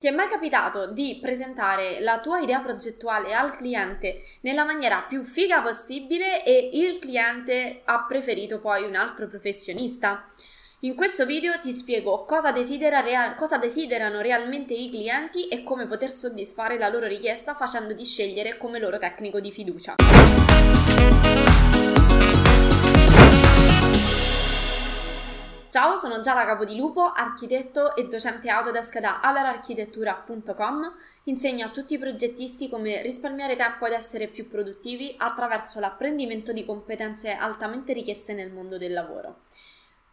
Ti è mai capitato di presentare la tua idea progettuale al cliente nella maniera più figa possibile e il cliente ha preferito poi un altro professionista? In questo video ti spiego cosa, desidera real- cosa desiderano realmente i clienti e come poter soddisfare la loro richiesta facendoti scegliere come loro tecnico di fiducia. Ciao, sono Giada Capodilupo, architetto e docente Autodesk da alararchitettura.com. Insegno a tutti i progettisti come risparmiare tempo ed essere più produttivi attraverso l'apprendimento di competenze altamente richieste nel mondo del lavoro.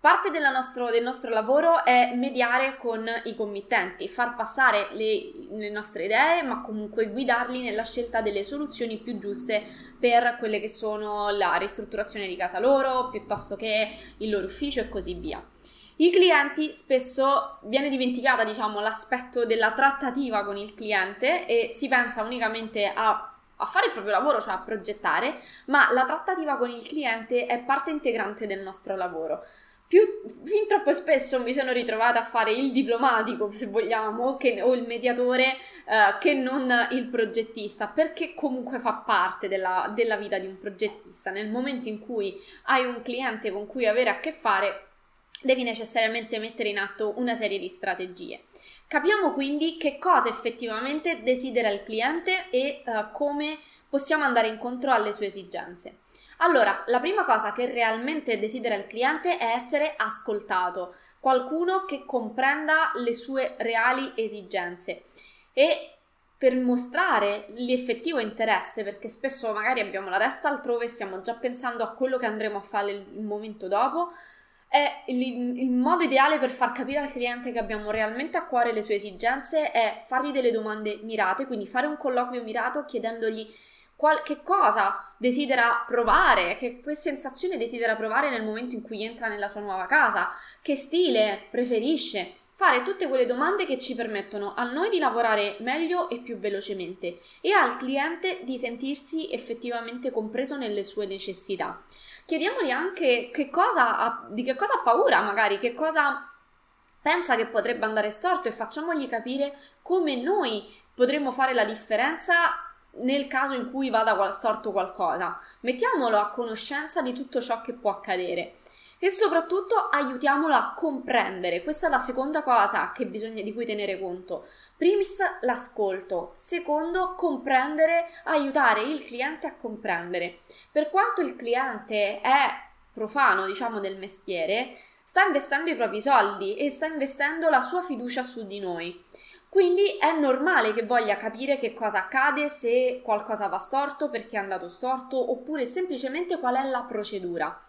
Parte nostro, del nostro lavoro è mediare con i committenti, far passare le, le, nostre idee, ma comunque guidarli nella scelta delle soluzioni più giuste per quelle che sono la ristrutturazione di casa loro, piuttosto che il loro ufficio e così via. I clienti spesso viene dimenticata, diciamo, l'aspetto della trattativa con il cliente e si pensa unicamente a a fare il proprio lavoro, cioè a progettare, ma la trattativa con il cliente è parte integrante del nostro lavoro più, fin troppo spesso mi sono ritrovata a fare il diplomatico, se vogliamo, che, o il mediatore, eh, che non il progettista, perché comunque fa parte della, della vita di un progettista. Nel momento in cui hai un cliente con cui avere a che fare, devi necessariamente mettere in atto una serie di strategie. Capiamo quindi che cosa effettivamente desidera il cliente e uh, come possiamo andare incontro alle sue esigenze. Allora, la prima cosa che realmente desidera il cliente è essere ascoltato, qualcuno che comprenda le sue reali esigenze e per mostrare l'effettivo interesse, perché spesso magari abbiamo la testa altrove e stiamo già pensando a quello che andremo a fare il momento dopo, è il, il, modo ideale per far capire al cliente che abbiamo realmente a cuore le sue esigenze è fargli delle domande mirate, quindi fare un colloquio mirato chiedendogli qual- che cosa desidera provare, che, che sensazione desidera provare nel momento in cui entra nella sua nuova casa, che stile preferisce. Fare tutte quelle domande che ci permettono a noi di lavorare meglio e più velocemente e al cliente di sentirsi effettivamente compreso nelle sue necessità. Chiediamogli anche che cosa ha, di che cosa ha paura, magari, che cosa pensa che potrebbe andare storto e facciamogli capire come noi potremmo fare la differenza nel caso in cui vada storto qualcosa. Mettiamolo a conoscenza di tutto ciò che può accadere e soprattutto aiutiamolo a comprendere. Questa è la seconda cosa bisogna, di cui tenere conto. Primis l'ascolto, secondo comprendere, aiutare il cliente a comprendere. Per quanto il cliente è profano, diciamo, del mestiere, sta investendo i propri soldi e sta investendo la sua fiducia su di noi. Quindi è normale che voglia capire che cosa accade, se qualcosa va storto, perché è andato storto, oppure semplicemente qual è la procedura.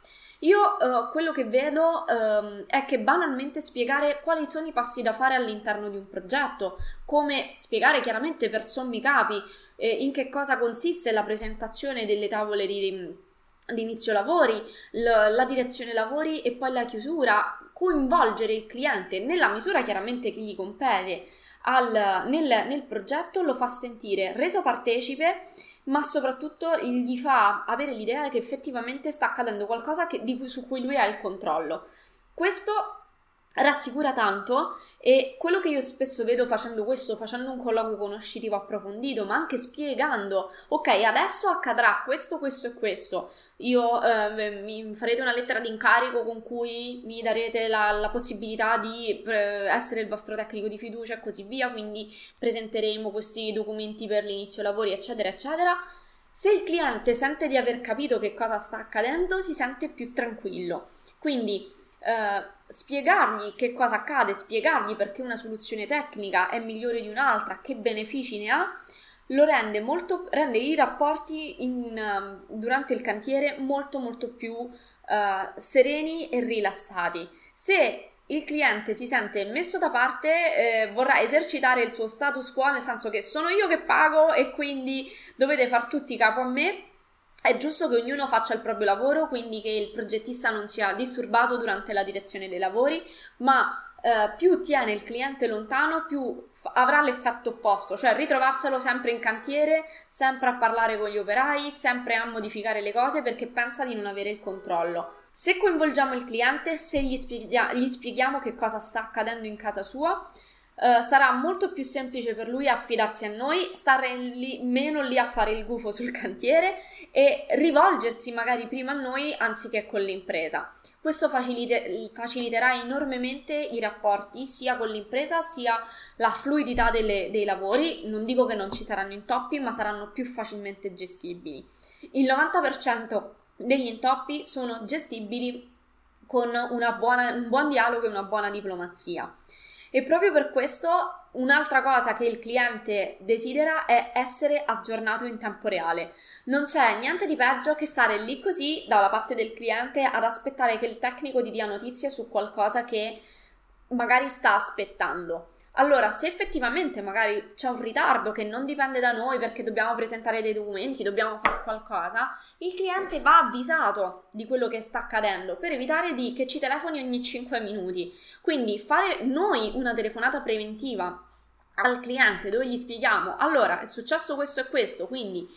Io uh, quello che vedo um, è che banalmente spiegare quali sono i passi da fare all'interno di un progetto, come spiegare chiaramente per sommi capi eh, in che cosa consiste la presentazione delle tavole di, di inizio lavori, la direzione lavori e poi la chiusura, coinvolgere il cliente nella misura chiaramente che gli compete al, nel, nel progetto lo fa sentire reso partecipe ma soprattutto gli fa avere l'idea che effettivamente sta accadendo qualcosa che, cui, su cui lui ha il controllo. Questo rassicura tanto e quello che io spesso vedo facendo questo, facendo un colloquio conoscitivo approfondito, ma anche spiegando, ok, adesso accadrà questo, questo e questo. Io eh, mi farete una lettera di incarico con cui mi darete la, la possibilità di eh, essere il vostro tecnico di fiducia e così via, quindi presenteremo questi documenti per l'inizio lavori, eccetera, eccetera. Se il cliente sente di aver capito che cosa sta accadendo, si sente più tranquillo. Quindi eh, spiegargli che cosa accade, spiegargli perché una soluzione tecnica è migliore di un'altra, che benefici ne ha, lo rende, molto, rende i rapporti in, uh, durante il cantiere molto molto più uh, sereni e rilassati. Se il cliente si sente messo da parte, eh, vorrà esercitare il suo status quo, nel senso che sono io che pago e quindi dovete far tutti capo a me, è giusto che ognuno faccia il proprio lavoro, quindi che il progettista non sia disturbato durante la direzione dei lavori, ma eh, più tiene il cliente lontano, più f- avrà l'effetto opposto, cioè ritrovarselo sempre in cantiere, sempre a parlare con gli operai, sempre a modificare le cose perché pensa di non avere il controllo. Se coinvolgiamo il cliente, se gli, spiega- gli spieghiamo che cosa sta accadendo in casa sua, Uh, sarà molto più semplice per lui affidarsi a noi, stare lì, meno lì a fare il gufo sul cantiere e rivolgersi magari prima a noi anziché con l'impresa. Questo facilite- faciliterà enormemente i rapporti sia con l'impresa sia la fluidità delle, dei lavori. Non dico che non ci saranno intoppi, ma saranno più facilmente gestibili. Il 90% degli intoppi sono gestibili con buona, un buon dialogo e una buona diplomazia. E proprio per questo un'altra cosa che il cliente desidera è essere aggiornato in tempo reale. Non c'è niente di peggio che stare lì così dalla parte del cliente ad aspettare che il tecnico ti dia notizie su qualcosa che magari sta aspettando. Allora, se effettivamente magari c'è un ritardo che non dipende da noi perché dobbiamo presentare dei documenti, dobbiamo fare qualcosa, il cliente va avvisato di quello che sta accadendo per evitare di, che ci telefoni ogni 5 minuti. Quindi fare noi una telefonata preventiva al cliente dove gli spieghiamo allora è successo questo e questo, quindi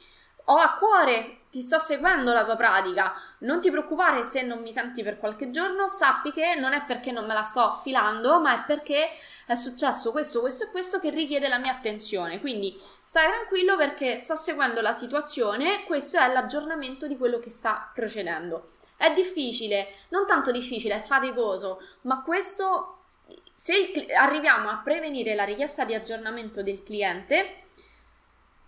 ho a cuore, ti sto seguendo la tua pratica, non ti preoccupare se non mi senti per qualche giorno, sappi che non è perché non me la sto affilando, ma è perché è successo questo, questo e questo che richiede la mia attenzione. Quindi stai tranquillo perché sto seguendo la situazione, questo è l'aggiornamento di quello che sta procedendo. È difficile, non tanto difficile, è faticoso, ma questo se il, arriviamo a prevenire la richiesta di aggiornamento del cliente,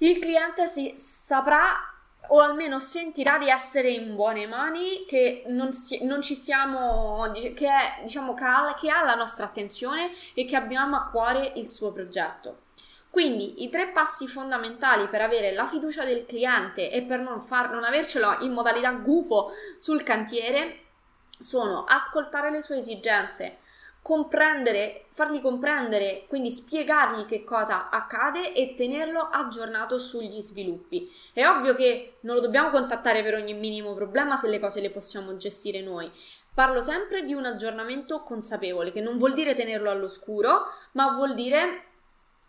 il cliente si saprà o almeno sentirà di essere in buone mani, che non, si, non ci siamo, che, è, diciamo, che ha, che ha la nostra attenzione e che abbiamo a cuore il suo progetto. Quindi i tre passi fondamentali per avere la fiducia del cliente e per non, far, non avercelo in modalità gufo sul cantiere sono ascoltare le sue esigenze, comprendere, fargli comprendere, quindi spiegargli che cosa accade e tenerlo aggiornato sugli sviluppi. È ovvio che non lo dobbiamo contattare per ogni minimo problema se le cose le possiamo gestire noi. Parlo sempre di un aggiornamento consapevole, che non vuol dire tenerlo all'oscuro, ma vuol dire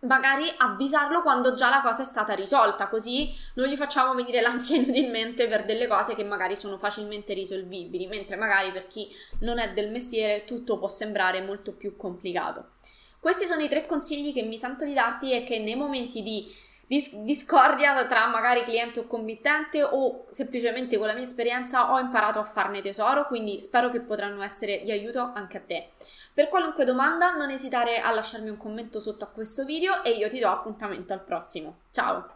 magari avvisarlo quando già la cosa è stata risolta, così non gli facciamo venire l'ansia inutilmente per delle cose che magari sono facilmente risolvibili, mentre magari per chi non è del mestiere tutto può sembrare molto più complicato. Questi sono i tre consigli che mi sento di darti e che nei momenti di discordia tra magari cliente o committente o semplicemente con la mia esperienza ho imparato a farne tesoro, quindi spero che potranno essere di aiuto anche a te. Per qualunque domanda non esitare a lasciarmi un commento sotto a questo video e io ti do appuntamento al prossimo. Ciao!